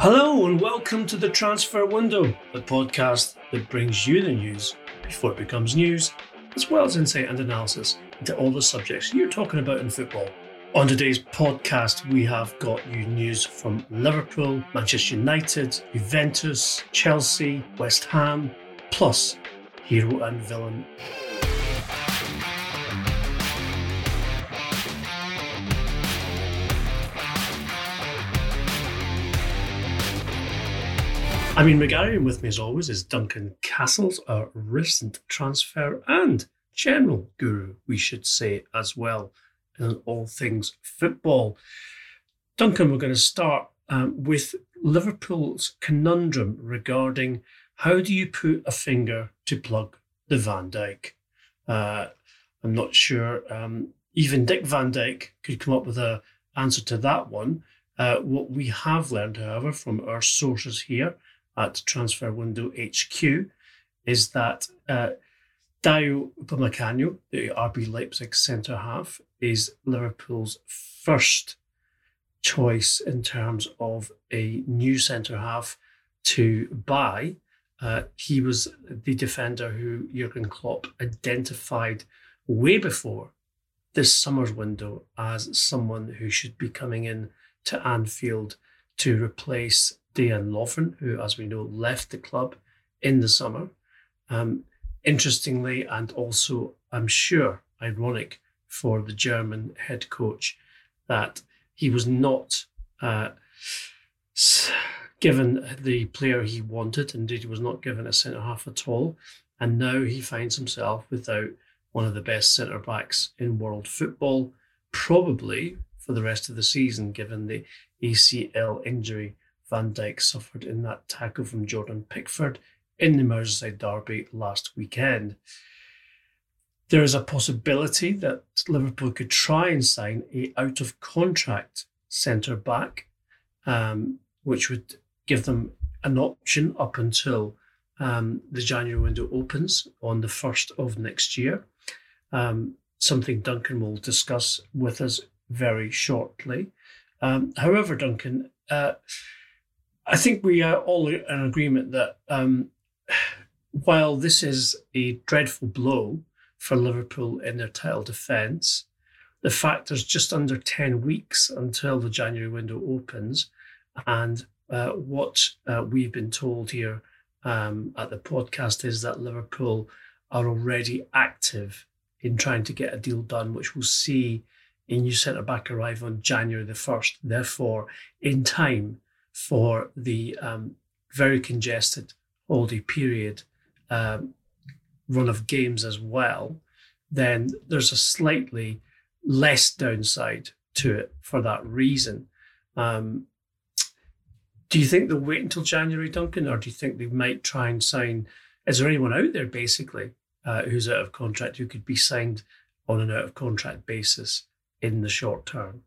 Hello and welcome to the Transfer Window, the podcast that brings you the news before it becomes news, as well as insight and analysis into all the subjects you're talking about in football. On today's podcast, we have got you news from Liverpool, Manchester United, Juventus, Chelsea, West Ham, plus hero and villain. Ian McGarry with me as always is Duncan Castles, our recent transfer and general guru, we should say as well, in all things football. Duncan, we're going to start um, with Liverpool's conundrum regarding how do you put a finger to plug the Van Dyke? Uh, I'm not sure. Um, even Dick Van Dyke could come up with an answer to that one. Uh, what we have learned, however, from our sources here at Transfer Window HQ is that uh, Dayot Upamecano, the RB Leipzig centre half, is Liverpool's first choice in terms of a new centre half to buy. Uh, he was the defender who Jurgen Klopp identified way before this summer's window as someone who should be coming in to Anfield to replace Dejan Lovren, who, as we know, left the club in the summer. Um, interestingly, and also, I'm sure, ironic for the German head coach, that he was not uh, given the player he wanted. Indeed, he was not given a centre half at all. And now he finds himself without one of the best centre backs in world football, probably for the rest of the season, given the ACL injury Van Dijk suffered in that tackle from Jordan Pickford in the Merseyside derby last weekend. There is a possibility that Liverpool could try and sign a out of contract centre back, um, which would give them an option up until um, the January window opens on the first of next year. Um, something Duncan will discuss with us very shortly. Um, however, Duncan, uh, I think we are all in agreement that um, while this is a dreadful blow for Liverpool in their title defence, the fact there's just under 10 weeks until the January window opens, and uh, what uh, we've been told here um, at the podcast is that Liverpool are already active in trying to get a deal done, which we'll see a new centre back arrive on January the 1st. Therefore, in time for the um, very congested holiday period um, run of games as well, then there's a slightly less downside to it for that reason. Um, do you think they'll wait until January, Duncan, or do you think they might try and sign? Is there anyone out there basically uh, who's out of contract who could be signed on an out of contract basis in the short term?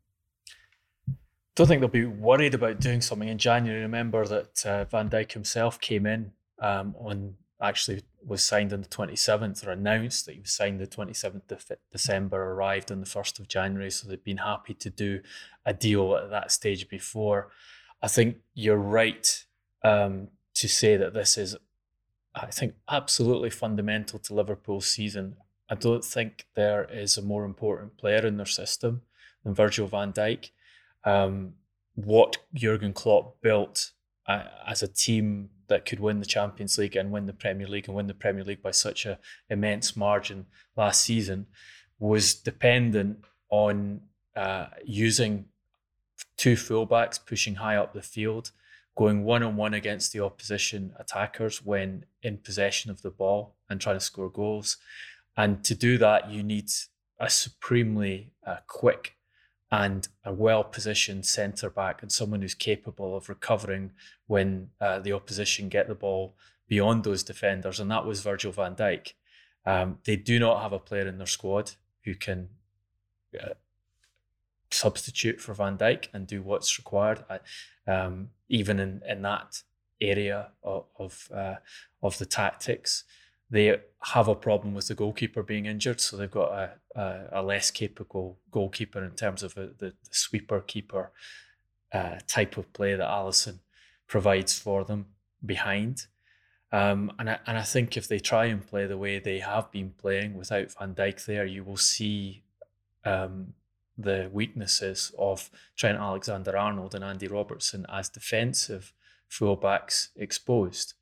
Don't think they'll be worried about doing something in January. Remember that uh, Van Dijk himself came in um, on actually was signed on the 27th or announced that he was signed the 27th of December, arrived on the 1st of January. So they've been happy to do a deal at that stage before. I think you're right um, to say that this is, I think, absolutely fundamental to Liverpool's season. I don't think there is a more important player in their system than Virgil van Dijk um, what Jurgen Klopp built uh, as a team that could win the Champions League and win the Premier League and win the Premier League by such a immense margin last season was dependent on uh, using two fullbacks pushing high up the field, going one on one against the opposition attackers when in possession of the ball and trying to score goals. And to do that, you need a supremely uh, quick and a well positioned centre back and someone who's capable of recovering when uh, the opposition get the ball beyond those defenders. And that was Virgil van Dijk. Um, they do not have a player in their squad who can uh, substitute for Van Dijk and do what's required, um, even in, in that area of of, uh, of the tactics. They have a problem with the goalkeeper being injured, so they've got a, a, a less capable goalkeeper in terms of the, the, sweeper keeper uh, type of play that Alisson provides for them behind. Um, and I, and I think if they try and play the way they have been playing without Van Dijk there, you will see um, the weaknesses of Trent Alexander Arnold and Andy Robertson as defensive fullbacks exposed.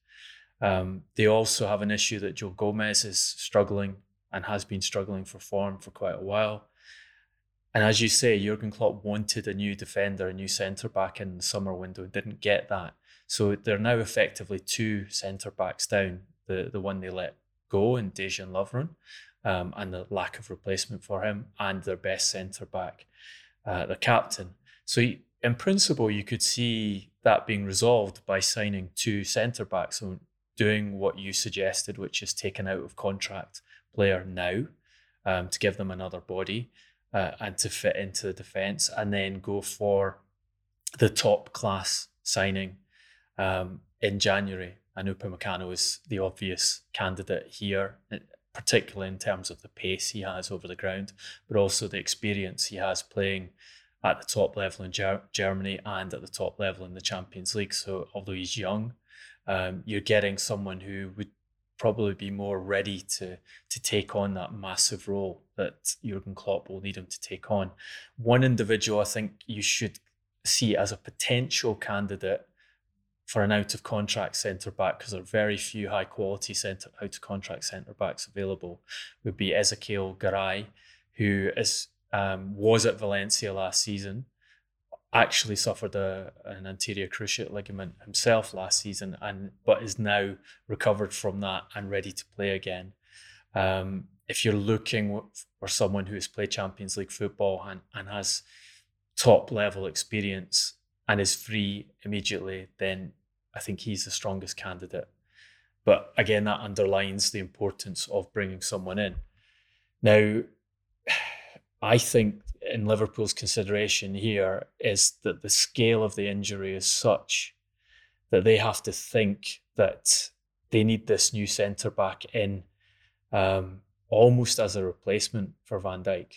Um, they also have an issue that Joe Gomez is struggling and has been struggling for form for quite a while. And as you say, Jurgen Klopp wanted a new defender, a new centre back in the summer window, didn't get that. So they're now effectively two centre backs down, the, the one they let go in Dejan Lovren, um, and the lack of replacement for him, and their best centre back, uh, the captain. So in principle, you could see that being resolved by signing two centre backs, doing what you suggested, which is taking out of contract player now um, to give them another body uh, and to fit into the defence, and then go for the top class signing um, in January. And Upamecano is the obvious candidate here particularly in terms of the pace he has over the ground, but also the experience he has playing at the top level in Ger- Germany and at the top level in the Champions League. So, although he's young, um, you're getting someone who would probably be more ready to to take on that massive role that Jurgen Klopp will need him to take on. One individual I think you should see as a potential candidate for an out of contract centre back because there are very few high quality centre out of contract centre backs available would be Ezequiel Garay, who is um, was at Valencia last season, actually suffered a, an anterior cruciate ligament himself last season, and but is now recovered from that and ready to play again. Um, if you're looking for someone who has played Champions League football and, and has top level experience and is free immediately, then I think he's the strongest candidate. But again, that underlines the importance of bringing someone in. Now, I think in Liverpool's consideration here is that the scale of the injury is such that they have to think that they need this new centre back in um, almost as a replacement for Van Dijk.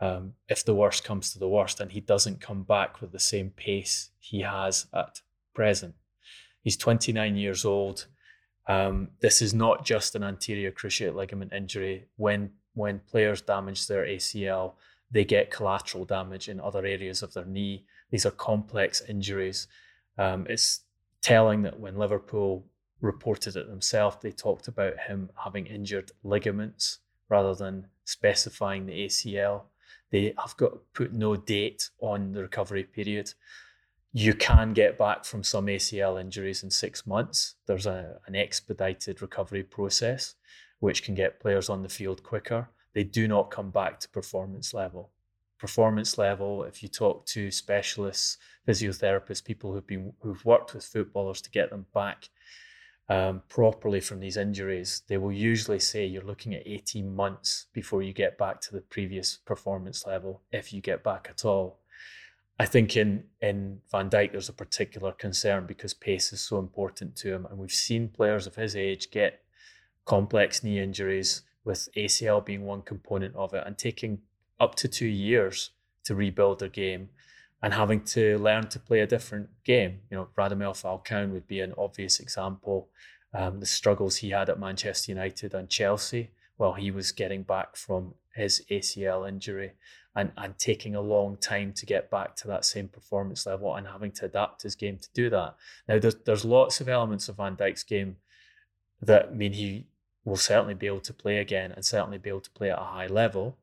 Um, if the worst comes to the worst and he doesn't come back with the same pace he has at present. He's 29 years old. Um, this is not just an anterior cruciate ligament injury. When when players damage their ACL, they get collateral damage in other areas of their knee. These are complex injuries. Um, it's telling that when Liverpool reported it themselves, they talked about him having injured ligaments rather than specifying the ACL. They have got put no date on the recovery period you can get back from some ACL injuries in six months. There's a, an expedited recovery process which can get players on the field quicker. They do not come back to performance level. Performance level, if you talk to specialists, physiotherapists, people who've been who've worked with footballers to get them back um, properly from these injuries, they will usually say you're looking at 18 months before you get back to the previous performance level, if you get back at all. I think in in Van Dijk there's a particular concern because pace is so important to him, and we've seen players of his age get complex knee injuries, with ACL being one component of it, and taking up to two years to rebuild their game, and having to learn to play a different game. You know, Radamel Falcao would be an obvious example. Um, the struggles he had at Manchester United and Chelsea while he was getting back from his ACL injury and, and taking a long time to get back to that same performance level and having to adapt his game to do that. Now, there's, there's lots of elements of Van Dijk's game that mean he will certainly be able to play again and certainly be able to play at a high level.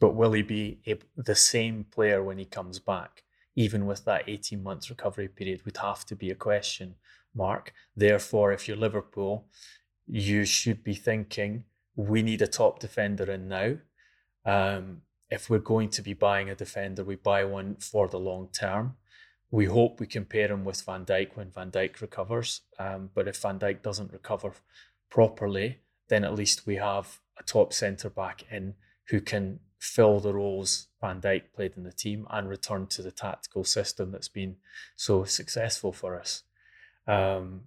But will he be able, the same player when he comes back? Even with that 18 months recovery period, would have to be a question mark. Therefore, if you're Liverpool, you should be thinking we need a top defender in now. Um, if we're going to be buying a defender, we buy one for the long term. We hope we can pair him with Van Dijk when Van Dijk recovers. Um, but if Van Dijk doesn't recover properly, then at least we have a top centre back in who can fill the roles Van Dijk played in the team and return to the tactical system that's been so successful for us. Um,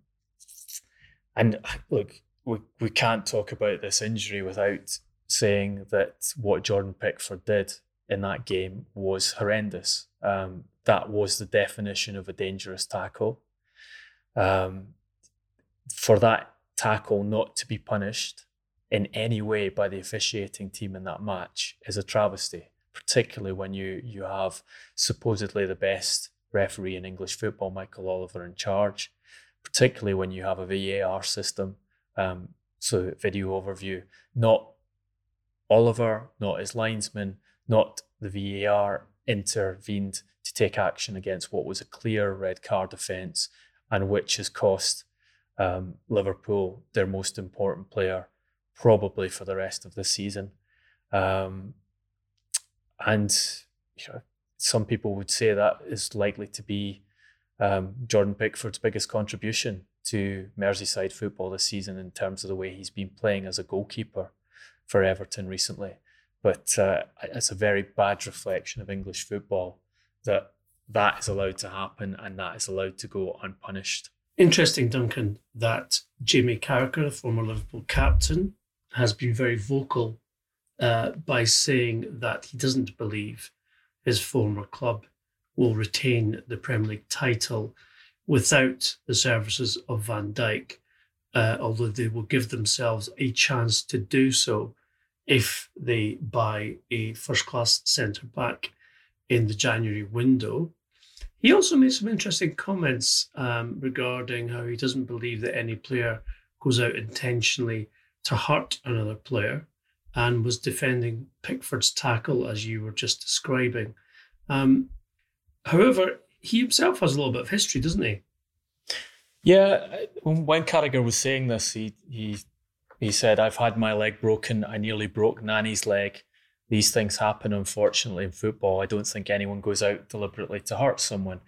and look, we, we can't talk about this injury without saying that what Jordan Pickford did in that game was horrendous. Um, that was the definition of a dangerous tackle. Um, for that tackle not to be punished in any way by the officiating team in that match is a travesty, particularly when you you have supposedly the best referee in English football, Michael Oliver, in charge, particularly when you have a VAR system. Um, so video overview, not Oliver, not his linesman, not the VAR intervened to take action against what was a clear red card offence and which has cost um, Liverpool their most important player probably for the rest of the season. Um, and you know, some people would say that is likely to be um, Jordan Pickford's biggest contribution to Merseyside football this season in terms of the way he's been playing as a goalkeeper for Everton recently. But uh, it's a very bad reflection of English football that that is allowed to happen and that is allowed to go unpunished. Interesting, Duncan, that Jamie Carragher, the former Liverpool captain, has been very vocal uh, by saying that he doesn't believe his former club will retain the Premier League title without the services of Van Dijk, uh, although they will give themselves a chance to do so if they buy a first class centre back in the January window. He also made some interesting comments um, regarding how he doesn't believe that any player goes out intentionally to hurt another player and was defending Pickford's tackle as you were just describing. Um, however, he himself has a little bit of history, doesn't he? Yeah, when Carragher was saying this, he he he said, "I've had my leg broken. I nearly broke Nani's leg these things happen, unfortunately, in football. I don't think anyone goes out deliberately to hurt someone.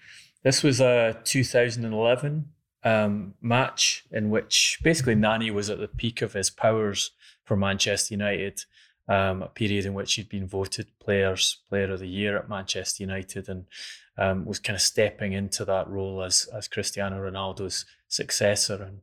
This was a 2011 um, match in which basically Nani was at the peak of his powers for Manchester United. Um, a period in which he'd been voted players player of the year at Manchester United and um, was kind of stepping into that role as as Cristiano Ronaldo's successor and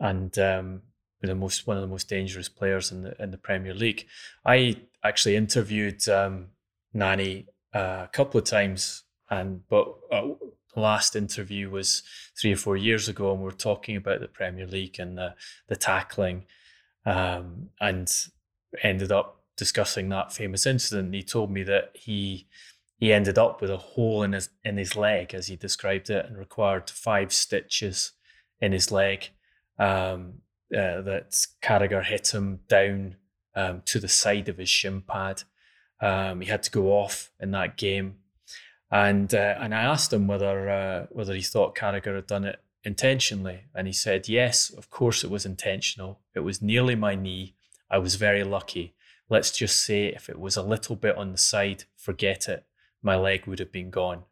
and um, the most one of the most dangerous players in the in the Premier League. I actually interviewed um, Nani uh, a couple of times, and but uh, last interview was three or four years ago, and we are talking about the Premier League and the the tackling, um, and ended up discussing that famous incident. He told me that he he ended up with a hole in his in his leg, as he described it, and required five stitches in his leg. Um, uh, that Carragher hit him down um, to the side of his shin pad. Um, he had to go off in that game, and uh, and I asked him whether uh, whether he thought Carragher had done it intentionally, and he said yes, of course it was intentional. It was nearly my knee. I was very lucky. Let's just say if it was a little bit on the side, forget it. My leg would have been gone.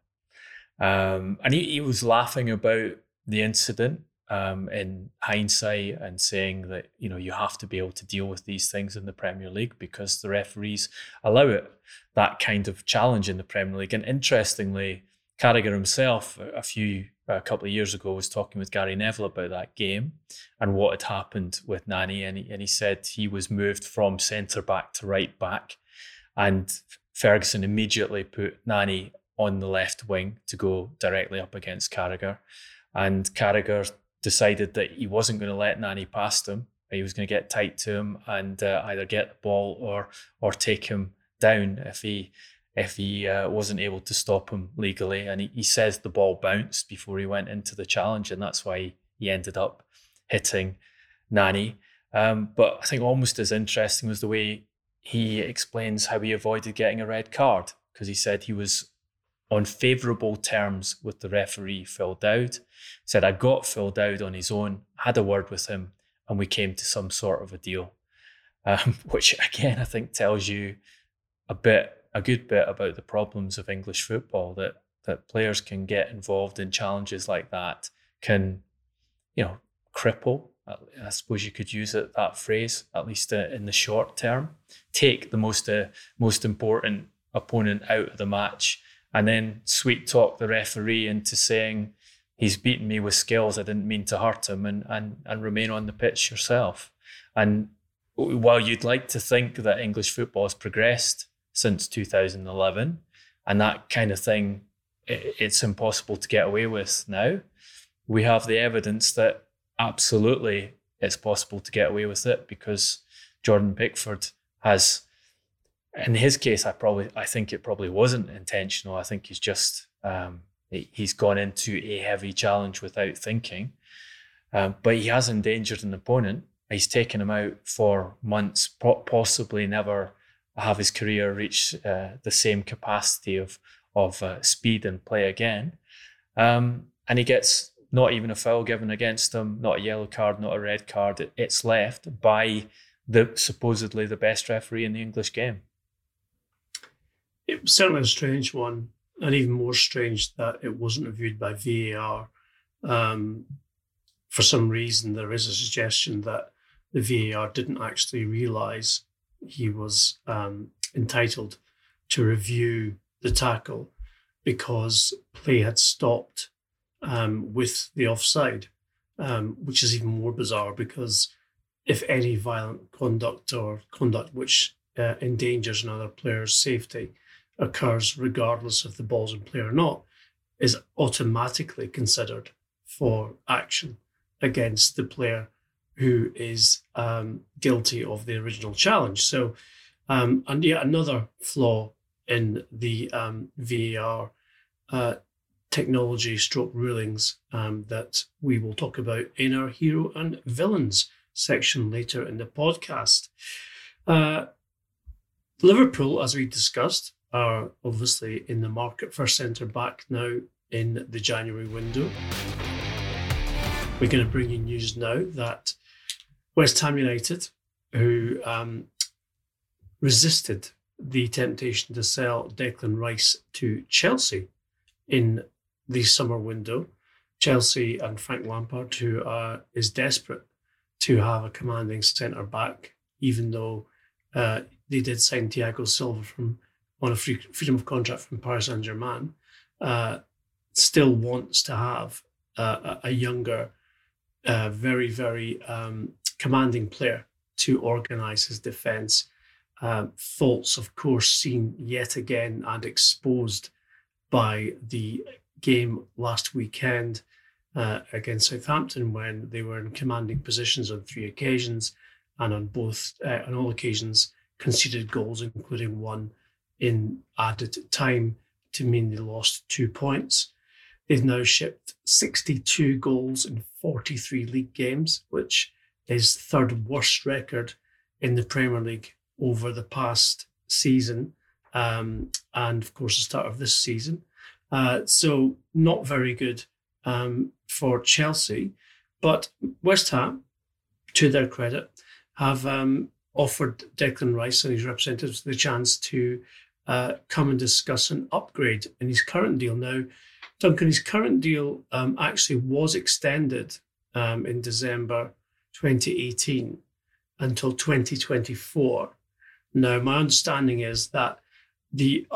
Um, and he, he was laughing about the incident um, in hindsight and saying that you know you have to be able to deal with these things in the Premier League because the referees allow it that kind of challenge in the Premier League. And interestingly, Carragher himself a few a couple of years ago was talking with Gary Neville about that game and what had happened with Nani, and he, and he said he was moved from centre back to right back, and Ferguson immediately put Nani on the left wing to go directly up against Carragher. And Carragher decided that he wasn't going to let Nani past him. He was going to get tight to him and uh, either get the ball or or take him down if he if he uh, wasn't able to stop him legally. And he, he says the ball bounced before he went into the challenge, and that's why he ended up hitting Nani. Um, but I think almost as interesting was the way he explains how he avoided getting a red card because he said he was on favourable terms with the referee, Phil Dowd. Said I got Phil Dowd on his own, had a word with him, and we came to some sort of a deal. Um, which again, I think tells you a bit a good bit about the problems of English football that that players can get involved in challenges like that can, you know, cripple. I suppose you could use it that phrase at least uh, in the short term. Take the most uh, most important opponent out of the match, and then sweet talk the referee into saying he's beaten me with skills. I didn't mean to hurt him, and and and remain on the pitch yourself. And while you'd like to think that English football has progressed since 2011, and that kind of thing, it's impossible to get away with now. We have the evidence that absolutely it's possible to get away with it because Jordan Pickford has, in his case, I probably I think it probably wasn't intentional. I think he's just um, he's gone into a heavy challenge without thinking, um, but he has endangered an opponent He's taken him out for months, possibly never have his career reach uh, the same capacity of of uh, speed and play again. Um, and he gets not even a foul given against him, not a yellow card, not a red card. It's left by the supposedly the best referee in the English game. It was certainly a strange one, and even more strange that it wasn't reviewed by VAR. Um, for some reason, there is a suggestion that the VAR didn't actually realise he was um, entitled to review the tackle because play had stopped um, with the offside, um, which is even more bizarre because if any violent conduct or conduct which uh, endangers another player's safety occurs, regardless if the ball's in play or not, is automatically considered for action against the player who is um, guilty of the original challenge. So, um, and yet another flaw in the um, VAR uh, technology stroke rulings um, that we will talk about in our hero and villains section later in the podcast. Uh, Liverpool, as we discussed, are obviously in the market for centre back now in the January window. We're going to bring you news now that West Ham United, who um, resisted the temptation to sell Declan Rice to Chelsea in the summer window. Chelsea and Frank Lampard, who is desperate to have a commanding centre back, even though uh, they did sign Thiago Silva from on a free, freedom of contract from Paris Saint Germain, uh, still wants to have a, a younger, uh, very very um, commanding player to organise his defence. Um, faults, of course, seen yet again and exposed by the game last weekend uh, against Southampton when they were in commanding positions on three occasions and on both uh, on all occasions conceded goals, including one in added time to mean they lost two points. They've now shipped 62 goals in 43 league games, which is third worst record in the Premier League over the past season, um, and of course the start of this season. Uh, so not very good um, for Chelsea, but West Ham, to their credit, have um, offered Declan Rice and his representatives the chance to uh, come and discuss an upgrade in his current deal. Now, Duncan, his current deal um, actually was extended um, in December 2018 until 2024. Now, my understanding is that the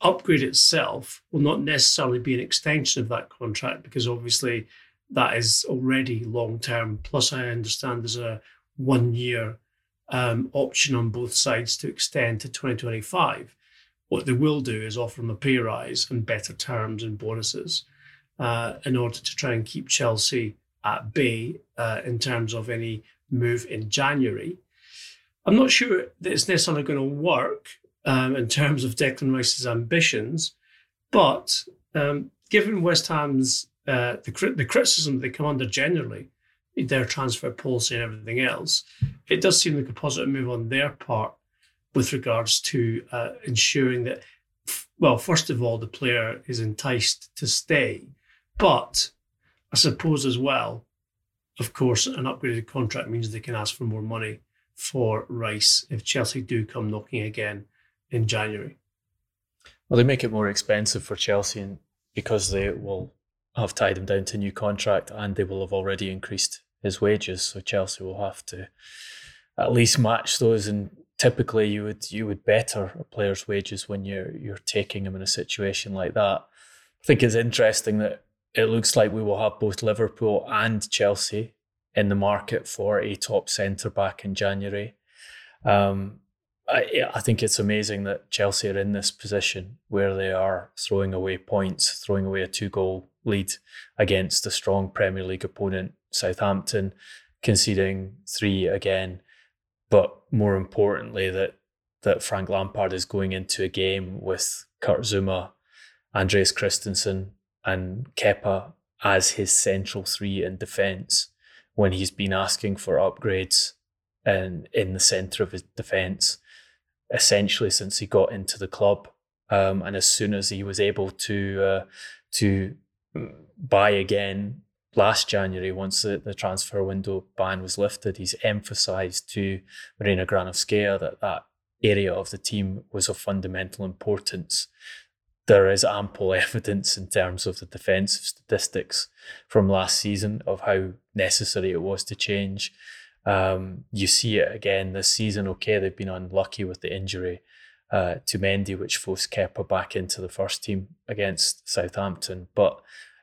upgrade itself will not necessarily be an extension of that contract because obviously that is already long term. Plus, I understand there's a one year um, option on both sides to extend to 2025. What they will do is offer them a pay rise and better terms and bonuses uh, in order to try and keep Chelsea at bay uh, in terms of any move in January. I'm not sure that it's necessarily going to work um, in terms of Declan Rice's ambitions, but um, given West Ham's uh, the, the criticism they come under generally, their transfer policy and everything else, it does seem like a positive move on their part with regards to uh, ensuring that, well, first of all, the player is enticed to stay, but I suppose as well, of course, an upgraded contract means they can ask for more money for Rice if Chelsea do come knocking again in January. Well, they make it more expensive for Chelsea because they will have tied him down to a new contract and they will have already increased his wages. So Chelsea will have to at least match those. And typically, you would you would better a player's wages when you're you're taking him in a situation like that. I think it's interesting that it looks like we will have both Liverpool and Chelsea in the market for a top centre back in January. Um, I, I think it's amazing that Chelsea are in this position where they are throwing away points, throwing away a two goal lead against a strong Premier League opponent, Southampton, conceding three again. But more importantly, that that Frank Lampard is going into a game with Kurt Zouma, Andreas Christensen, and Kepa as his central three in defence when he's been asking for upgrades and in the centre of his defence essentially since he got into the club. Um, and as soon as he was able to uh, to buy again last January, once the, the transfer window ban was lifted, he's emphasised to Marina Granovskaya that that area of the team was of fundamental importance. There is ample evidence in terms of the defensive statistics from last season of how necessary it was to change um, you see it again this season. Okay, they've been unlucky with the injury uh, to Mendy, which forced Kepa back into the first team against Southampton. But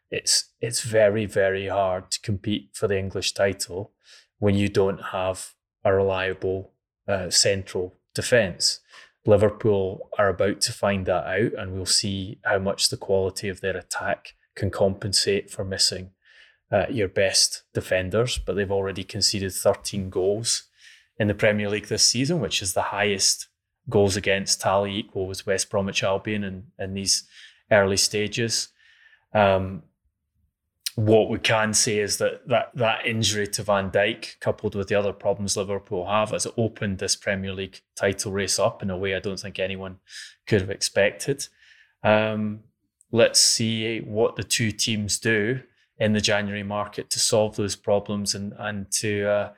it's it's very very hard to compete for the English title when you don't have a reliable uh, central defence. Liverpool are about to find that out, and we'll see how much the quality of their attack can compensate for missing uh, your best defenders, but they've already conceded 13 goals in the Premier League this season, which is the highest goals against tally equal with West Bromwich Albion in, in these early stages. Um, what we can say is that, that that injury to Van Dijk, coupled with the other problems Liverpool have, has opened this Premier League title race up in a way I don't think anyone could have expected. Um, let's see what the two teams do in the January market to solve those problems and and to uh,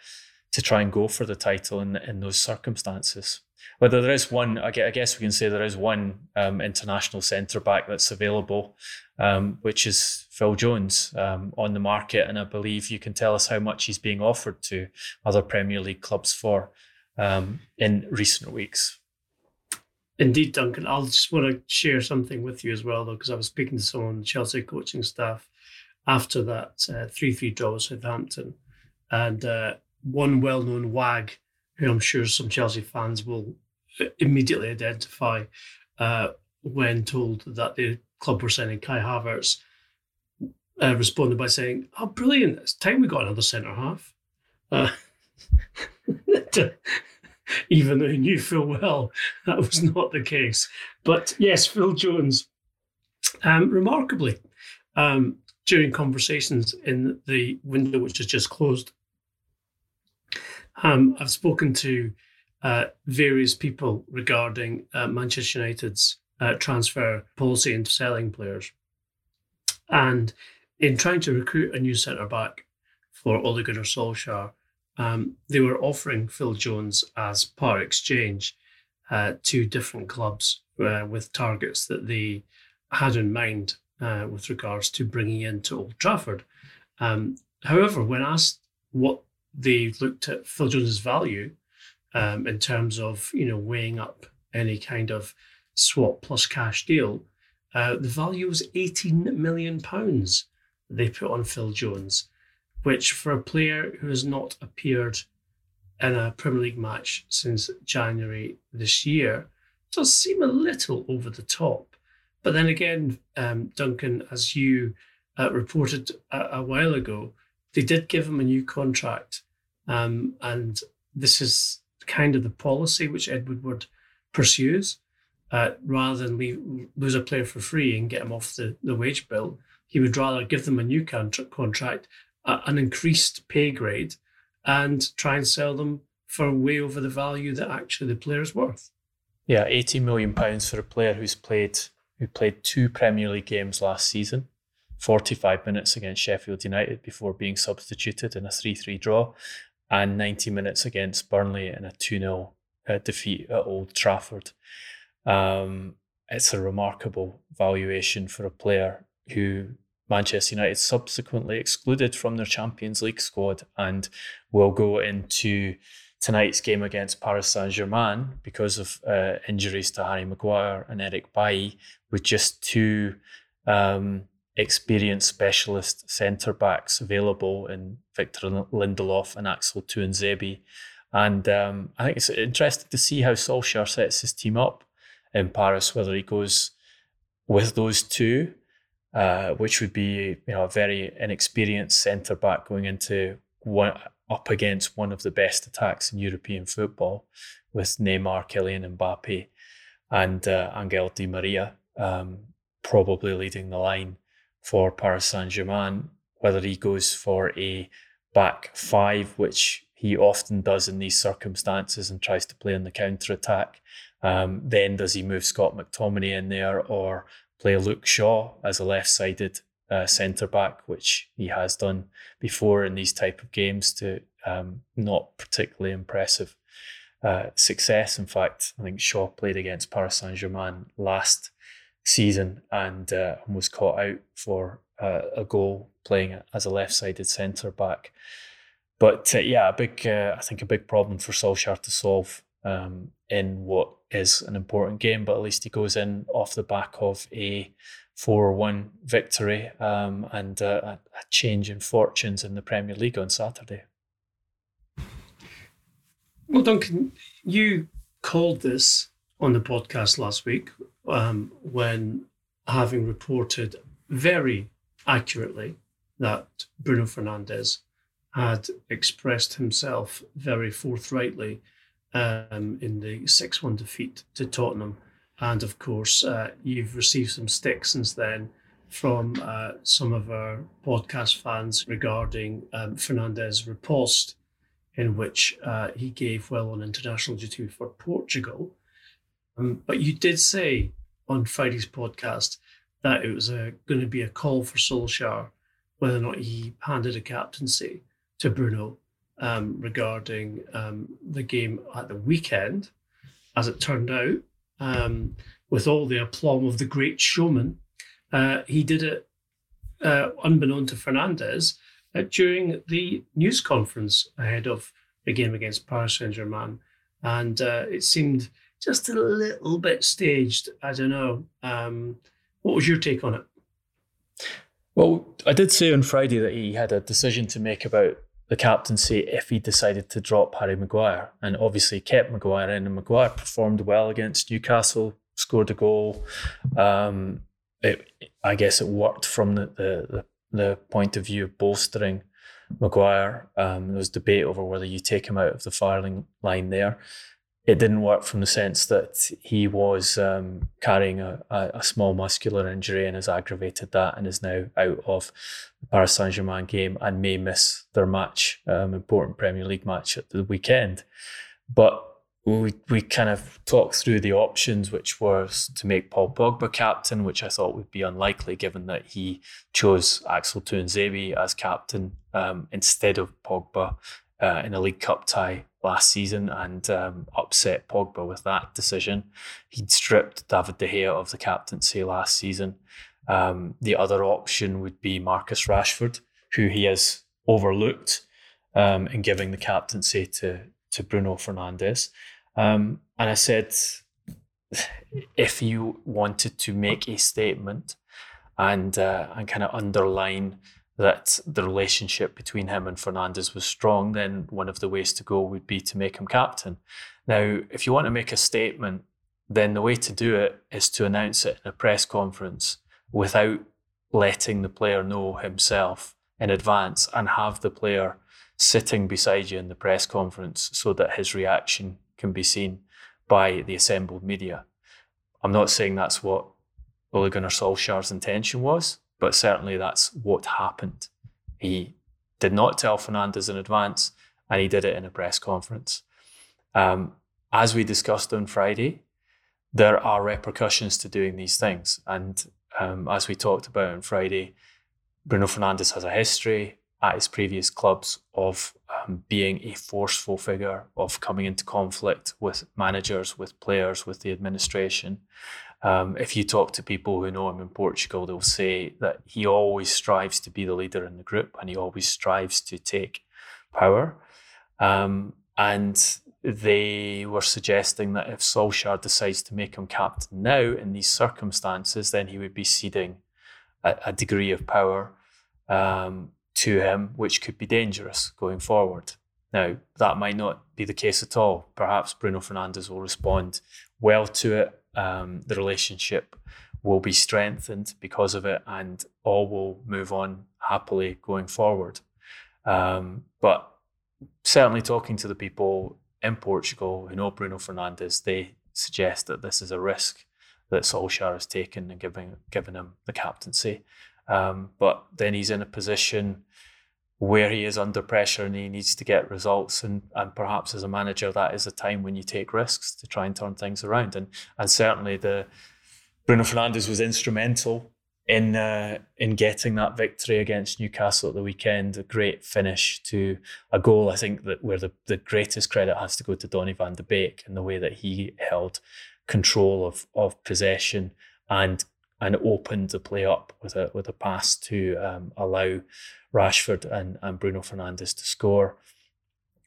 to try and go for the title in in those circumstances. Whether there is one, I guess we can say there is one um, international centre back that's available, um, which is Phil Jones um, on the market, and I believe you can tell us how much he's being offered to other Premier League clubs for um, in recent weeks. Indeed, Duncan. I'll just want to share something with you as well, though, because I was speaking to someone Chelsea coaching staff after that uh, 3 3 draw with Southampton. And uh, one well known wag, who I'm sure some Chelsea fans will immediately identify uh, when told that the club were sending Kai Havertz, uh, responded by saying, Oh, brilliant. It's time we got another centre half. Uh, even though he knew full well that was not the case. But yes, Phil Jones, um, remarkably, um, during conversations in the window which has just closed. Um, I've spoken to uh, various people regarding uh, Manchester United's uh, transfer policy into selling players. And in trying to recruit a new centre back for Ole Gunnar Solskjaer, um, they were offering Phil Jones as par exchange uh, to different clubs uh, with targets that they had in mind uh, with regards to bringing in to Old Trafford. Um, however, when asked what they looked at Phil Jones's value um, in terms of you know weighing up any kind of swap plus cash deal, uh, the value was 18 million pounds they put on Phil Jones, which for a player who has not appeared in a Premier League match since January this year does seem a little over the top. But then again, um, Duncan, as you uh, reported a, a, while ago, they did give him a new contract. Um, and this is kind of the policy which Ed Woodward pursues. Uh, rather than leave, lose a player for free and get him off the, the wage bill, he would rather give them a new contract, uh, an increased pay grade, and try and sell them for way over the value that actually the player is worth. Yeah, eighty million pounds for a player who's played who played two Premier League games last season, 45 minutes against Sheffield United before being substituted in a 3 3 draw, and 90 minutes against Burnley in a 2 0 uh, defeat at Old Trafford. Um, it's a remarkable valuation for a player who Manchester United subsequently excluded from their Champions League squad and will go into tonight's game against Paris Saint Germain because of uh, injuries to Harry Maguire and Eric Bailly with just two um, experienced specialist centre backs available in Victor Lindelof and Axel Tuanzebe. And um, I think it's interesting to see how Solskjaer sets his team up in Paris, whether he goes with those two, uh, which would be you know a very inexperienced centre back going into one up against one of the best attacks in European football with Neymar, Kylian Mbappe, and uh, Angel Di Maria um, probably leading the line for Paris Saint Germain. Whether he goes for a back five, which he often does in these circumstances and tries to play on the counter attack. Um, then does he move Scott McTominay in there or play Luke Shaw as a left sided uh, centre back, which he has done before in these type of games to um, not particularly impressive uh, success. In fact, I think Shaw played against Paris Saint Germain last season and uh, was caught out for uh, a goal playing as a left sided centre back. But uh, yeah, a big, uh, I think a big problem for Solskjaer to solve um, in what is an important game, but at least he goes in off the back of a 4 1 victory um, and uh, a, change in fortunes in the Premier League on Saturday. Well, Duncan, you called this on the podcast last week um, when having reported very accurately that Bruno Fernandes had expressed himself very forthrightly um, in the 6 1 defeat to Tottenham. And of course, uh, you've received some stick since then from uh, some of our podcast fans regarding um, Fernandes' riposte, in which uh, he gave well on international duty for Portugal. Um, but you did say on Friday's podcast that it was going to be a call for Solskjaer whether or not he handed a captaincy to Bruno um, regarding um, the game at the weekend. As it turned out, um, with all the aplomb of the great showman, uh, he did it uh, unbeknown to Fernandes, uh, during the news conference ahead of the game against Paris Saint Germain. And uh, it seemed just a little bit staged. I don't know. Um, what was your take on it? Well, I did say on Friday that he had a decision to make about the captaincy if he decided to drop Harry Maguire. And obviously kept Maguire in, and Maguire performed well against Newcastle, scored a goal. Um, it, I guess it worked from the, the, the, point of view of bolstering Maguire. Um, there was debate over whether you take him out of the firing line there it didn't work from the sense that he was um, carrying a, a, small muscular injury and has aggravated that and is now out of the Paris Saint Germain game and may miss their match, um, important Premier League match at the weekend. But we, we kind of talked through the options, which was to make Paul Pogba captain, which I thought would be unlikely given that he chose Axel Tuanzebe as captain um, instead of Pogba uh, in a League Cup tie last season and um, upset Pogba with that decision. He'd stripped David De Gea of the captaincy last season. Um, the other option would be Marcus Rashford, who he has overlooked um, in giving the captaincy to, to Bruno Fernandes. Um, and I said, if you wanted to make a statement and uh, and kind of underline that the relationship between him and Fernandes was strong, then one of the ways to go would be to make him captain. Now, if you want to make a statement, then the way to do it is to announce it in a press conference without letting the player know himself in advance and have the player sitting beside you in the press conference so that his reaction can be seen by the assembled media. I'm not saying that's what Ole Gunnar Solskjaer's intention was, but certainly that's what happened. He did not tell Fernandes in advance, and he did it in a press conference. Um, as we discussed on Friday, there are repercussions to doing these things. And um, as we talked about on Friday, Bruno Fernandes has a history at his previous clubs of um, being a forceful figure, of coming into conflict with managers, with players, with the administration. Um, if you talk to people who know him in Portugal, they'll say that he always strives to be the leader in the group and he always strives to take power. Um, and they were suggesting that if Solskjaer decides to make him captain now in these circumstances, then he would be ceding a, a degree of power um, to him, which could be dangerous going forward. Now, that might not be the case at all. Perhaps Bruno Fernandes will respond well to it. Um, the relationship will be strengthened because of it, and all will move on happily going forward. Um, but certainly, talking to the people in Portugal who know Bruno Fernandes, they suggest that this is a risk that Solskjaer has taken and giving given him the captaincy. Um, but then he's in a position where he is under pressure and he needs to get results. And, and perhaps as a manager, that is a time when you take risks to try and turn things around. And and certainly the Bruno Fernandes was instrumental in uh, in getting that victory against Newcastle at the weekend. A great finish to a goal. I think that where the, the greatest credit has to go to Donny van de Beek and the way that he held control of of possession and and opened the play up with a with a pass to um, allow Rashford and, and Bruno Fernandes to score.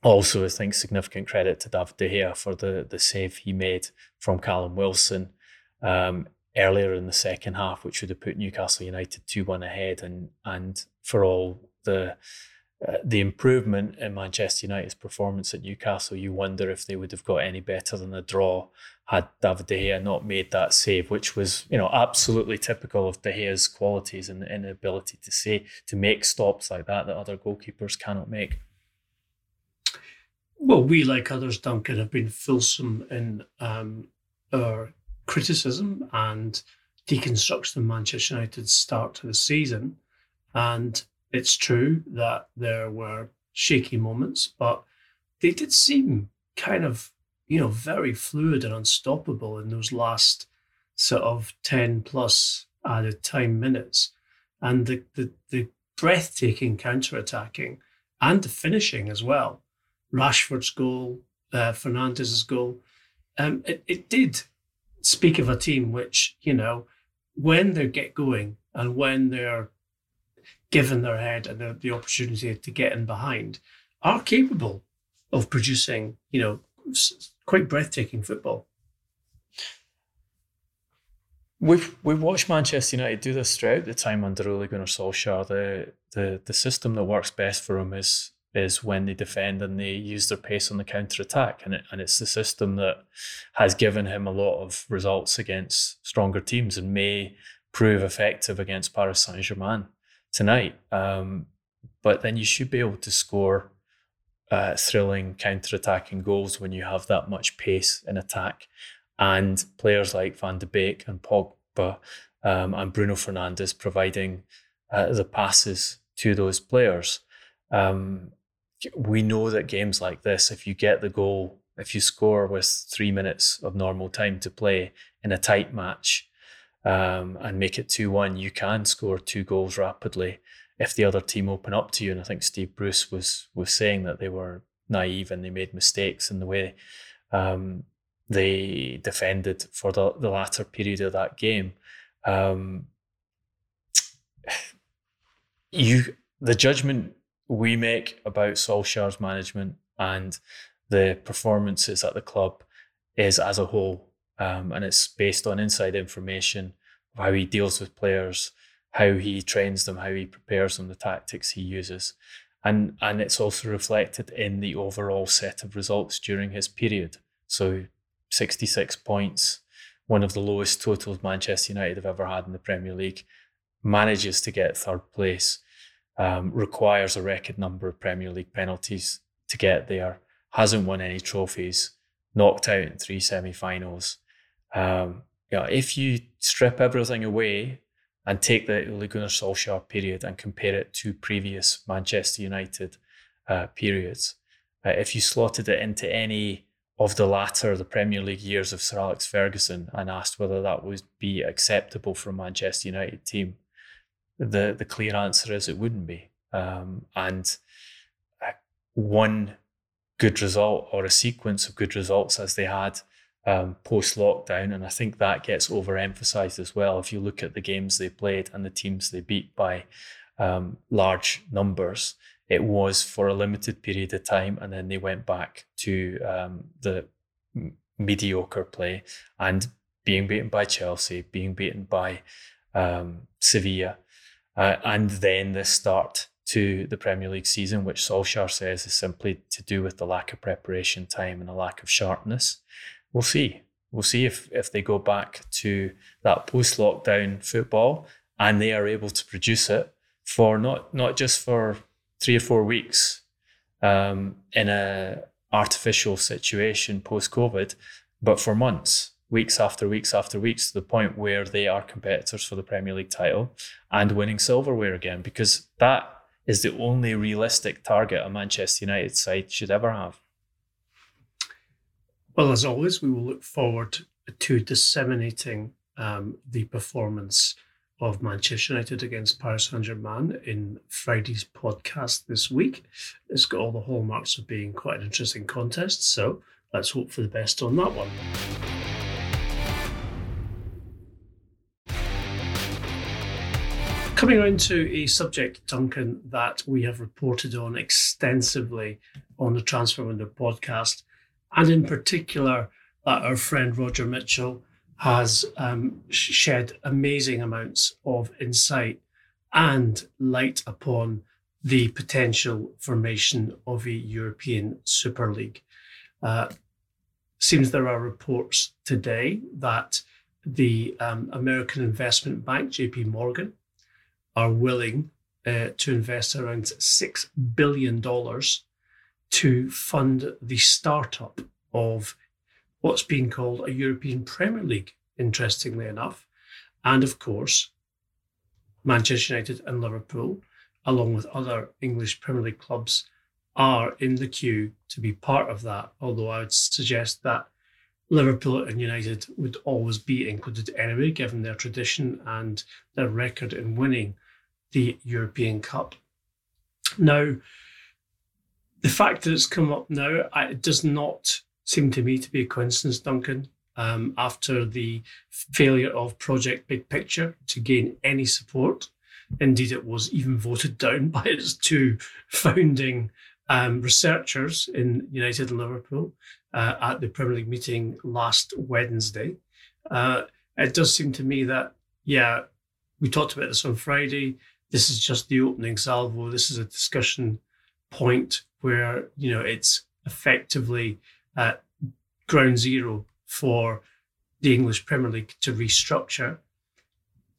Also, I think significant credit to David De Gea for the the save he made from Callum Wilson um, earlier in the second half, which would have put Newcastle United two one ahead, and and for all the uh, the improvement in Manchester United's performance at Newcastle, you wonder if they would have got any better than a draw had David De Gea not made that save, which was you know absolutely typical of De Gea's qualities and inability to say to make stops like that that other goalkeepers cannot make. Well, we like others, Duncan, have been fulsome in um, our criticism and deconstruction of Manchester United's start to the season, and it's true that there were shaky moments, but they did seem kind of, you know, very fluid and unstoppable in those last sort of 10 plus added time minutes. And the, the, the breathtaking counter attacking and the finishing as well. Rashford's goal, uh, Fernandes's goal. Um, it, it did speak of a team which, you know, when they get going and when they're given their head and the, the opportunity to get in behind, are capable of producing, you know, quite breathtaking football. We've we've watched Manchester United do this throughout the time under Ole Gunnar Solskjaer. The the the system that works best for them is is when they defend and they use their pace on the counter attack, and it, and it's the system that has given him a lot of results against stronger teams and may prove effective against Paris Saint Germain tonight. Um, but then you should be able to score uh, thrilling counter-attacking goals when you have that much pace in attack. And players like Van de Beek and Pogba um, and Bruno Fernandes providing uh, the passes to those players. Um, we know that games like this, if you get the goal, if you score with three minutes of normal time to play in a tight match, um, and make it 2 1, you can score two goals rapidly if the other team open up to you. And I think Steve Bruce was was saying that they were naive and they made mistakes in the way um, they defended for the, the latter period of that game. Um, you the judgment we make about Solskjaer's management and the performances at the club is as a whole um, and it's based on inside information of how he deals with players, how he trains them, how he prepares them, the tactics he uses, and and it's also reflected in the overall set of results during his period. So, sixty six points, one of the lowest totals Manchester United have ever had in the Premier League, manages to get third place, um, requires a record number of Premier League penalties to get there, hasn't won any trophies, knocked out in three semi-finals, um, yeah, if you strip everything away and take the Ole Gunnar Solskjaer period and compare it to previous Manchester United uh, periods, uh, if you slotted it into any of the latter, the Premier League years of Sir Alex Ferguson, and asked whether that would be acceptable for a Manchester United team, the the clear answer is it wouldn't be. Um, and uh, one good result or a sequence of good results as they had um, post lockdown. And I think that gets overemphasized as well. If you look at the games they played and the teams they beat by um, large numbers, it was for a limited period of time. And then they went back to um, the mediocre play and being beaten by Chelsea, being beaten by um, Sevilla, uh, and then the start to the Premier League season, which Solskjaer says is simply to do with the lack of preparation time and a lack of sharpness. We'll see. We'll see if, if they go back to that post lockdown football and they are able to produce it for not not just for three or four weeks um, in a artificial situation post COVID, but for months weeks after weeks after weeks to the point where they are competitors for the Premier League title and winning silverware again because that is the only realistic target a Manchester United side should ever have. Well, as always, we will look forward to disseminating um, the performance of Manchester United against Paris Saint Germain in Friday's podcast this week. It's got all the hallmarks of being quite an interesting contest, so let's hope for the best on that one. Coming on to a subject, Duncan, that we have reported on extensively on the Transfer Window podcast, and in particular, that our friend Roger Mitchell has um, shed amazing amounts of insight and light upon the potential formation of a European Super League. Uh, seems there are reports today that the um, American investment bank, JP Morgan, are willing uh, to invest around $6 billion to fund the startup of what's being called a European Premier League, interestingly enough. And of course, Manchester United and Liverpool, along with other English Premier League clubs, are in the queue to be part of that. Although I would suggest that Liverpool and United would always be included anyway, given their tradition and their record in winning the European Cup. Now, the fact that it's come up now, it does not seem to me to be a coincidence, Duncan. Um, after the failure of Project Big Picture to gain any support, indeed, it was even voted down by its two founding um, researchers in United and Liverpool uh, at the Premier League meeting last Wednesday. Uh, it does seem to me that, yeah, we talked about this on Friday this is just the opening salvo. This is a discussion point where you know it's effectively at ground zero for the English Premier League to restructure.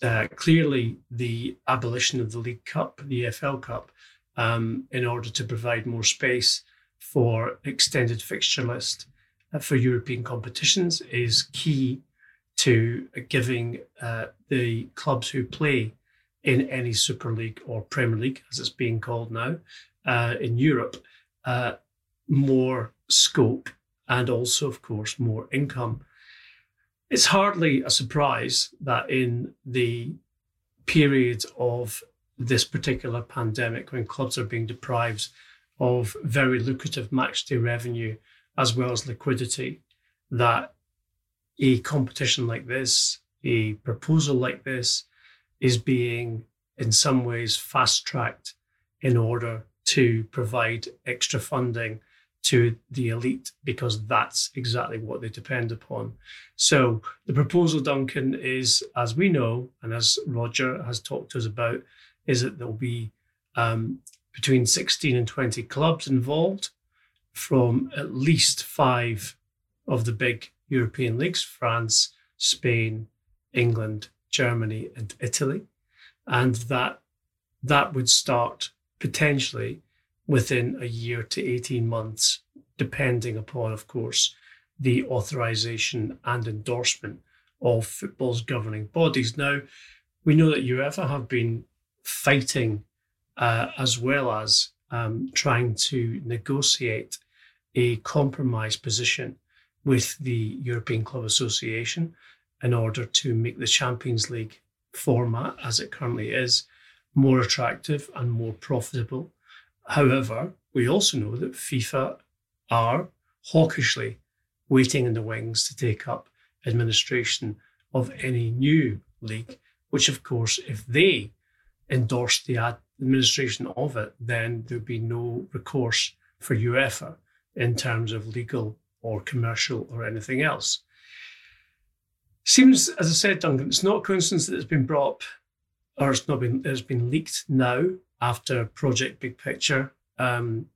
Uh, clearly, the abolition of the League Cup, the EFL Cup, um, in order to provide more space for extended fixture list uh, for European competitions is key to giving uh, the clubs who play in any Super League or Premier League, as it's being called now, uh, in Europe, uh, more scope and also, of course, more income. It's hardly a surprise that in the period of this particular pandemic, when clubs are being deprived of very lucrative matchday revenue as well as liquidity, that a competition like this, a proposal like this, is being, in some ways, fast tracked in order to provide extra funding to the elite because that's exactly what they depend upon. So the proposal, Duncan, is as we know, and as Roger has talked to us about, is that there'll be um, between 16 and 20 clubs involved from at least five of the big European leagues France, Spain, England, Germany, and Italy, and that that would start potentially within a year to 18 months, depending upon, of course, the authorization and endorsement of football's governing bodies. Now, we know that UEFA have been fighting uh, as well as um, trying to negotiate a compromise position with the European Club Association in order to make the Champions League format as it currently is more attractive and more profitable. However, we also know that FIFA are hawkishly waiting in the wings to take up administration of any new league, which, of course, if they endorse the administration of it, then there'd be no recourse for UEFA in terms of legal or commercial or anything else. Seems, as I said, Duncan, it's not coincidence that it's been brought up or it's not been it's been leaked now after Project Big Picture um,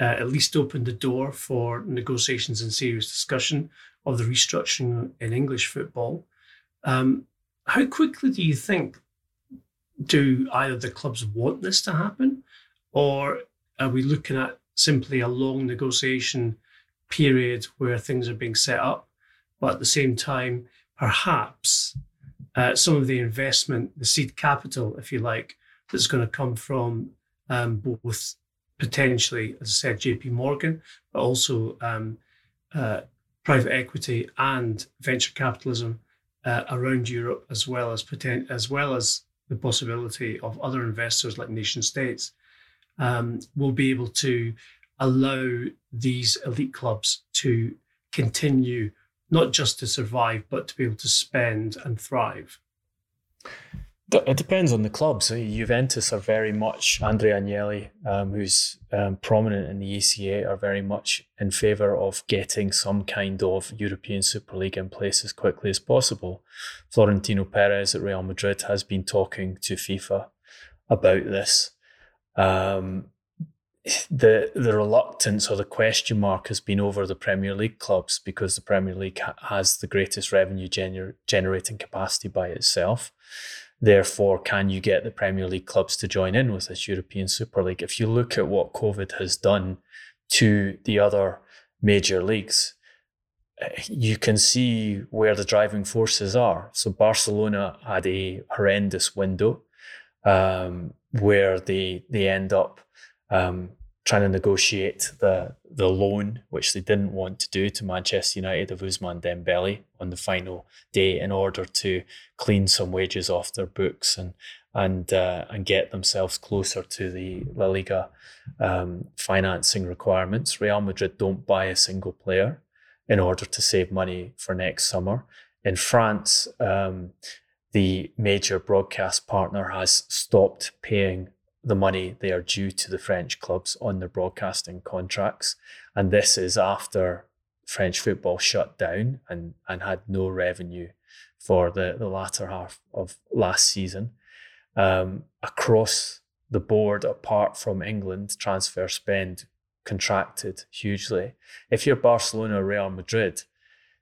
uh, at least opened the door for negotiations and serious discussion of the restructuring in English football. Um, how quickly do you think do either the clubs want this to happen, or are we looking at simply a long negotiation period where things are being set up, but at the same time, perhaps uh, some of the investment, the seed capital, if you like, that's going to come from um, both potentially, as I said, JP Morgan, but also um, uh, private equity and venture capitalism uh, around Europe, as well as poten- as well as the possibility of other investors like nation states, um, will be able to allow these elite clubs to continue not just to survive, but to be able to spend and thrive? It depends on the clubs. Juventus are very much Andrea Agnelli, um, who's um, prominent in the ECA, are very much in favour of getting some kind of European Super League in place as quickly as possible. Florentino Perez at Real Madrid has been talking to FIFA about this. Um, the the reluctance or the question mark has been over the Premier League clubs because the Premier League ha- has the greatest revenue gener- generating capacity by itself. Therefore, can you get the Premier League clubs to join in with this European Super League? If you look at what COVID has done to the other major leagues, eh, you can see where the driving forces are. So Barcelona had a horrendous window um, where they they end up um, trying to negotiate the the loan, which they didn't want to do to Manchester United of Ousmane Dembele on the final day, in order to clean some wages off their books and and uh, and get themselves closer to the La Liga um, financing requirements. Real Madrid don't buy a single player in order to save money for next summer. In France, um, the major broadcast partner has stopped paying the money they are due to the French clubs on their broadcasting contracts. And this is after French football shut down and, and had no revenue for the, the latter half of last season. Um, across the board, apart from England, transfer spend contracted hugely. If you're Barcelona or Real Madrid,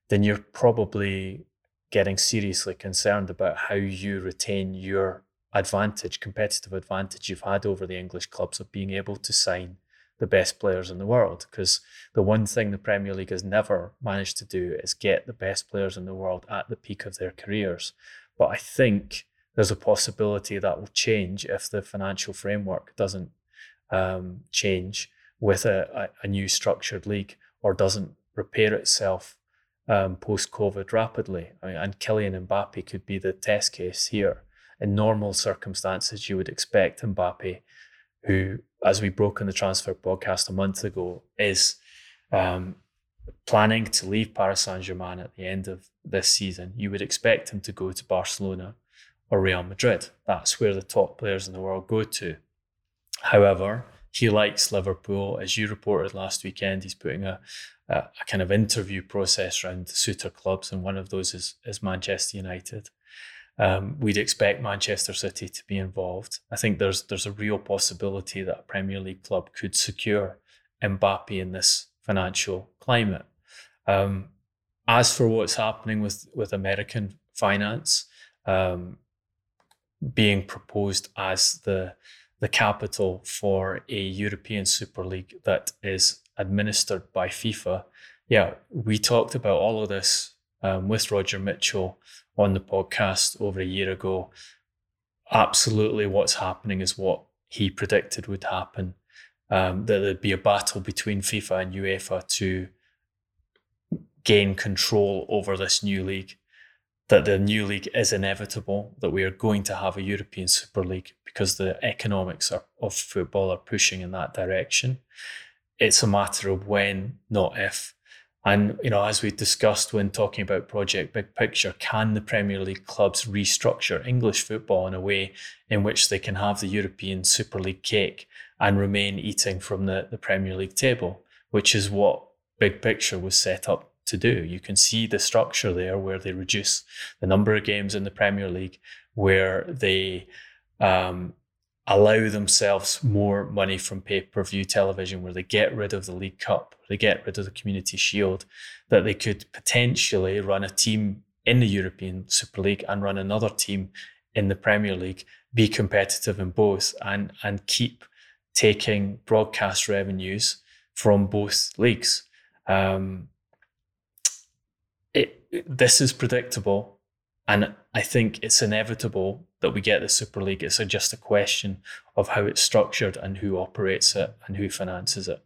then you're probably getting seriously concerned about how you retain your advantage, competitive advantage you've had over the English clubs of being able to sign the best players in the world. Because the one thing the Premier League has never managed to do is get the best players in the world at the peak of their careers. But I think there's a possibility that will change if the financial framework doesn't um, change with a, a, new structured league or doesn't repair itself um, post COVID rapidly. I mean, and Kylian Mbappe could be the test case here in normal circumstances, you would expect Mbappe, who, as we broke in the transfer podcast a month ago, is um, planning to leave Paris Saint Germain at the end of this season. You would expect him to go to Barcelona or Real Madrid. That's where the top players in the world go to. However, he likes Liverpool. As you reported last weekend, he's putting a, a, kind of interview process around suitor clubs, and one of those is, is Manchester United. Um, we'd expect Manchester City to be involved. I think there's there's a real possibility that a Premier League club could secure Mbappe in this financial climate. Um, as for what's happening with with American finance um, being proposed as the the capital for a European Super League that is administered by FIFA, yeah, we talked about all of this um, with Roger Mitchell on the podcast over a year ago. Absolutely, what's happening is what he predicted would happen. Um, that there'd be a battle between FIFA and UEFA to gain control over this new league. That the new league is inevitable. That we are going to have a European Super League because the economics are, of football are pushing in that direction. It's a matter of when, not if. And you know, as we discussed when talking about Project Big Picture, can the Premier League clubs restructure English football in a way in which they can have the European Super League cake and remain eating from the, the Premier League table, which is what Big Picture was set up to do. You can see the structure there where they reduce the number of games in the Premier League, where they um, allow themselves more money from pay per view television, where they get rid of the League Cup, they get rid of the Community Shield, that they could potentially run a team in the European Super League and run another team in the Premier League, be competitive in both, and and keep taking broadcast revenues from both leagues. Um, it, this is predictable, and I think it's inevitable that we get the Super League. It's just a question of how it's structured and who operates it and who finances it.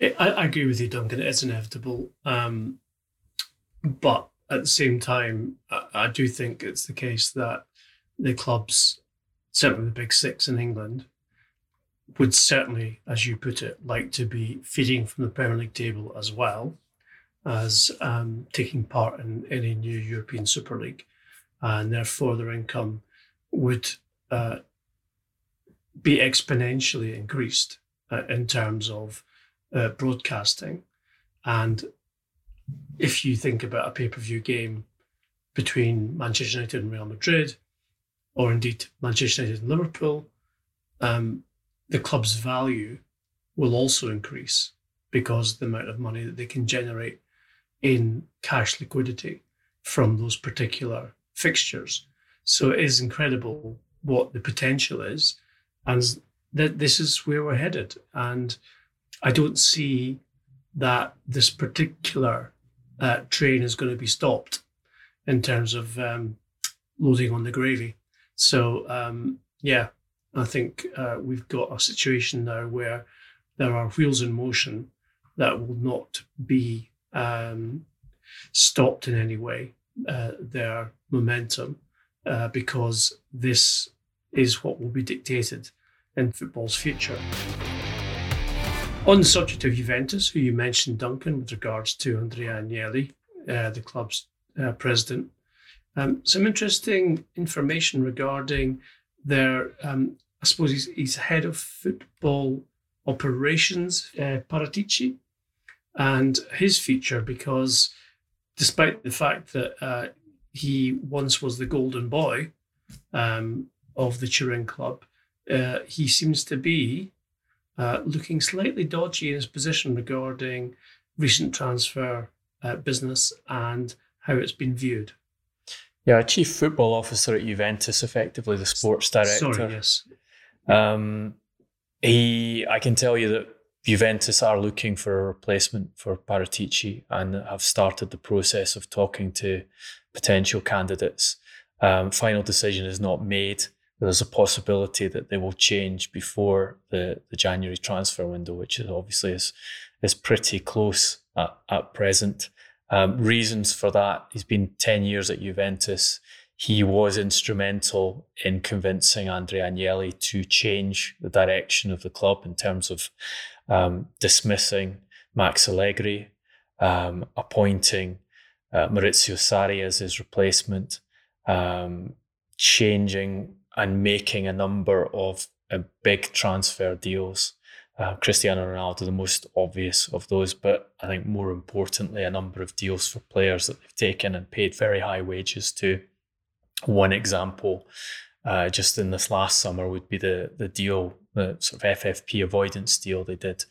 I, I agree with you, Duncan. It is inevitable, um, but at the same time, I, I do think it's the case that the clubs, certainly the big six in England, would certainly, as you put it, like to be feeding from the Premier League table as well as um, taking part in any new European Super League. And therefore, their income would uh, be exponentially increased uh, in terms of uh, broadcasting. And if you think about a pay per view game between Manchester United and Real Madrid, or indeed Manchester United and Liverpool, um, the club's value will also increase because the amount of money that they can generate in cash liquidity from those particular fixtures. So it is incredible what the potential is. And that this is where we're headed. And I don't see that this particular uh, train is going to be stopped in terms of um, loading on the gravy. So, um, yeah, I think uh, we've got a situation now where there are wheels in motion that will not be um, stopped in any way, uh, their momentum, uh, because this is what will be dictated in football's future. On the subject of Juventus, who you mentioned, Duncan, with regards to Andrea Agnelli, uh, the club's uh, president, um, some interesting information regarding their um, I suppose he's, he's head of football operations, uh, Paratici, and his future because despite the fact that uh, he once was the golden boy um, of the Turin club, uh, he seems to be uh, looking slightly dodgy in his position regarding recent transfer uh, business and how it's been viewed. Yeah, a chief football officer at Juventus, effectively the sports director. Sorry, yes. Um, he, I can tell you that Juventus are looking for a replacement for Paratici and have started the process of talking to potential candidates. Um, final decision is not made. There's a possibility that they will change before the, the January transfer window, which is obviously is, is pretty close at, at present. Um, reasons for that, he's been 10 years at Juventus he was instrumental in convincing Andrea Agnelli to change the direction of the club in terms of um, dismissing Max Allegri, um, appointing uh, Maurizio Sarri as his replacement, um, changing and making a number of uh, big transfer deals. Uh, Cristiano Ronaldo, the most obvious of those, but I think more importantly, a number of deals for players that they've taken and paid very high wages to. One example, uh, just in this last summer, would be the the deal, the sort of FFP avoidance deal they did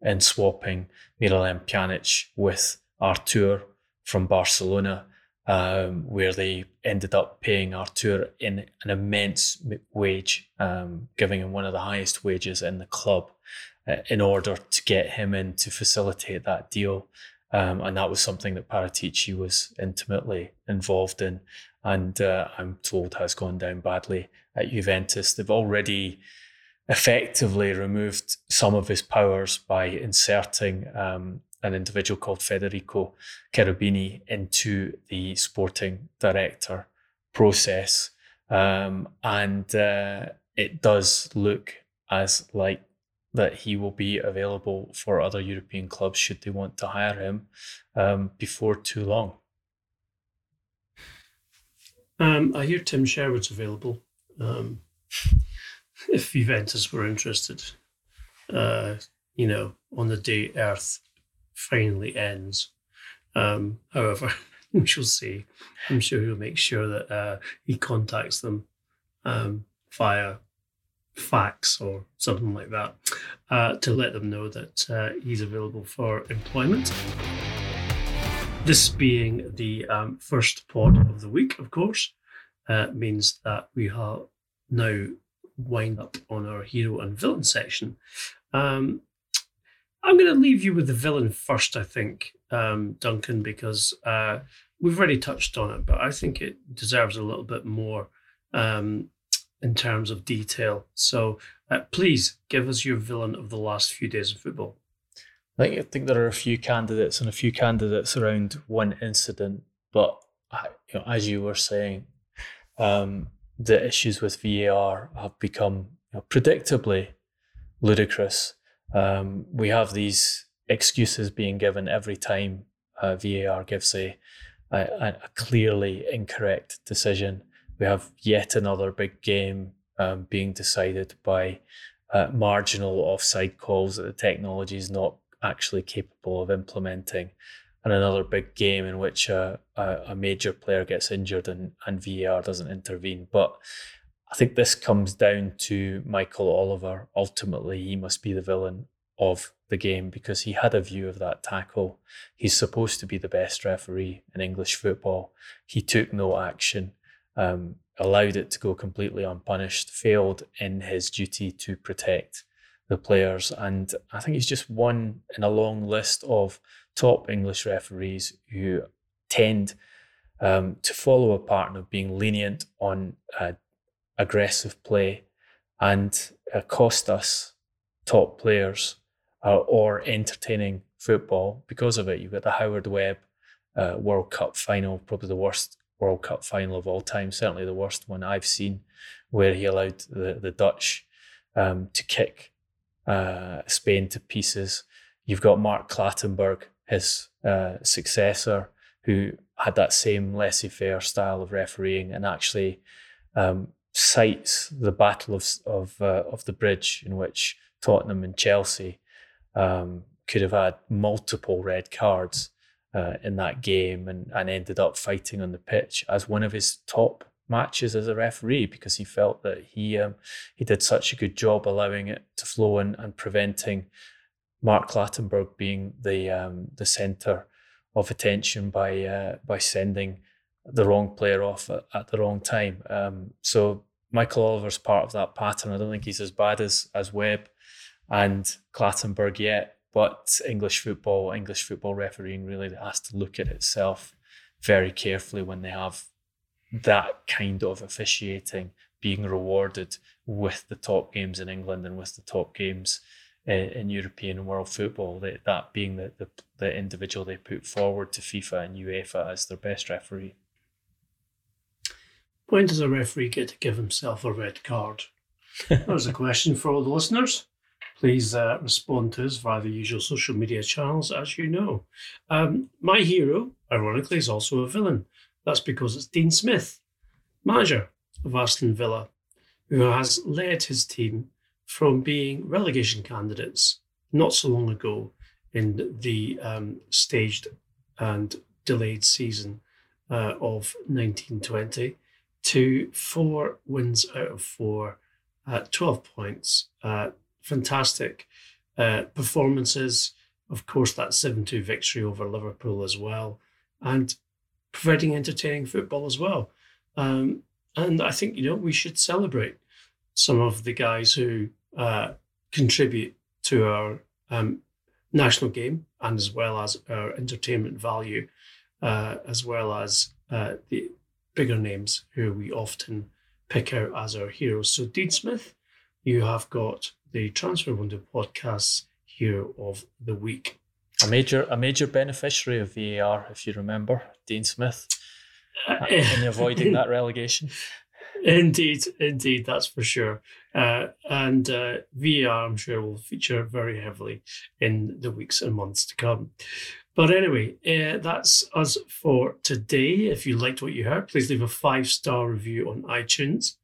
in swapping Miralem Pjanic with Artur from Barcelona, um, where they ended up paying Artur in an immense wage, um, giving him one of the highest wages in the club, uh, in order to get him in to facilitate that deal. Um, and that was something that Paratici was intimately involved in and uh, I'm told has gone down badly at Juventus. They've already effectively removed some of his powers by inserting um, an individual called Federico Cherubini into the sporting director process. Um, and uh, it does look as like that he will be available for other European clubs should they want to hire him um, before too long. Um, I hear Tim Sherwood's available. Um, if Juventus were interested, uh, you know, on the day Earth finally ends. Um, however, we shall see. I'm sure he'll make sure that uh, he contacts them um, via fax or something like that uh, to let them know that uh, he's available for employment. This being the um, first pod of the week, of course, uh, means that we have now wind up on our hero and villain section. Um, I'm going to leave you with the villain first, I think, um, Duncan, because uh, we've already touched on it, but I think it deserves a little bit more um, in terms of detail. So uh, please give us your villain of the last few days of football. I think, I think there are a few candidates and a few candidates around one incident, but you know, as you were saying, um, the issues with VAR have become you know, predictably ludicrous. Um, we have these excuses being given every time uh, VAR gives a, a, a, clearly incorrect decision. We have yet another big game um, being decided by uh, marginal offside calls that the technology is not actually capable of implementing, and another big game in which a, a, major player gets injured and, and VAR doesn't intervene. But I think this comes down to Michael Oliver. Ultimately, he must be the villain of the game because he had a view of that tackle. He's supposed to be the best referee in English football. He took no action, um, allowed it to go completely unpunished, failed in his duty to protect the players. And I think he's just one in a long list of top English referees who tend um, to follow a pattern of being lenient on uh, aggressive play and uh, cost us top players uh, or entertaining football because of it. You've got the Howard Webb uh, World Cup final, probably the worst World Cup final of all time, certainly the worst one I've seen, where he allowed the, the Dutch um, to kick uh, Spain to pieces. You've got Mark Clattenburg, his uh, successor, who had that same laissez faire style of refereeing and actually um, cites the Battle of of uh, of the Bridge, in which Tottenham and Chelsea um, could have had multiple red cards uh, in that game, and and ended up fighting on the pitch as one of his top matches as a referee because he felt that he um, he did such a good job allowing it to flow and, and preventing Mark Clattenburg being the um, the centre of attention by uh, by sending the wrong player off at, at the wrong time. Um, so Michael Oliver's part of that pattern. I don't think he's as bad as as Webb and Clattenburg yet, but English football, English football refereeing really has to look at itself very carefully when they have that kind of officiating being rewarded with the top games in England and with the top games in, in European and world football. That, that being the, the, the individual they put forward to FIFA and UEFA as their best referee. When does a referee get to give himself a red card? that was a question for all the listeners. Please uh, respond to us via the usual social media channels, as you know. Um, my hero, ironically, is also a villain. That's because it's Dean Smith, manager of Aston Villa, who has led his team from being relegation candidates not so long ago in the um, staged and delayed season uh, of 1920 to four wins out of four, uh, 12 points. Uh, fantastic uh, performances. Of course, that 7 2 victory over Liverpool as well. And providing entertaining football as well. Um, and I think, you know, we should celebrate some of the guys who uh, contribute to our um, national game and as well as our entertainment value, uh, as well as uh, the bigger names who we often pick out as our heroes. So, Dean Smith, you have got the Transfer Window podcast here of the week. A major, a major beneficiary of VAR, if you remember, Dean Smith, uh, in avoiding that relegation. Indeed, indeed, that's for sure. Uh, and uh, I'm sure, will feature very heavily in the weeks and months to come. But anyway, uh, that's us for today. If you liked what you heard, please leave a five star review on iTunes.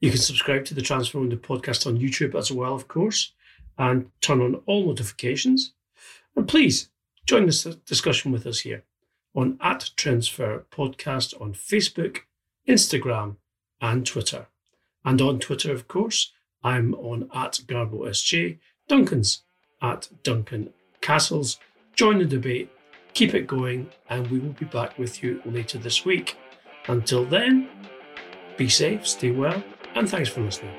You can subscribe to the Transfer Window podcast on YouTube as well, of course, and turn on all notifications. And please join this discussion with us here on at Transfer Podcast on Facebook, Instagram, and Twitter. And on Twitter, of course, I'm on at Garbo SJ, Duncan's at Duncan Castles. Join the debate, keep it going, and we will be back with you later this week. Until then, be safe, stay well, and thanks for listening.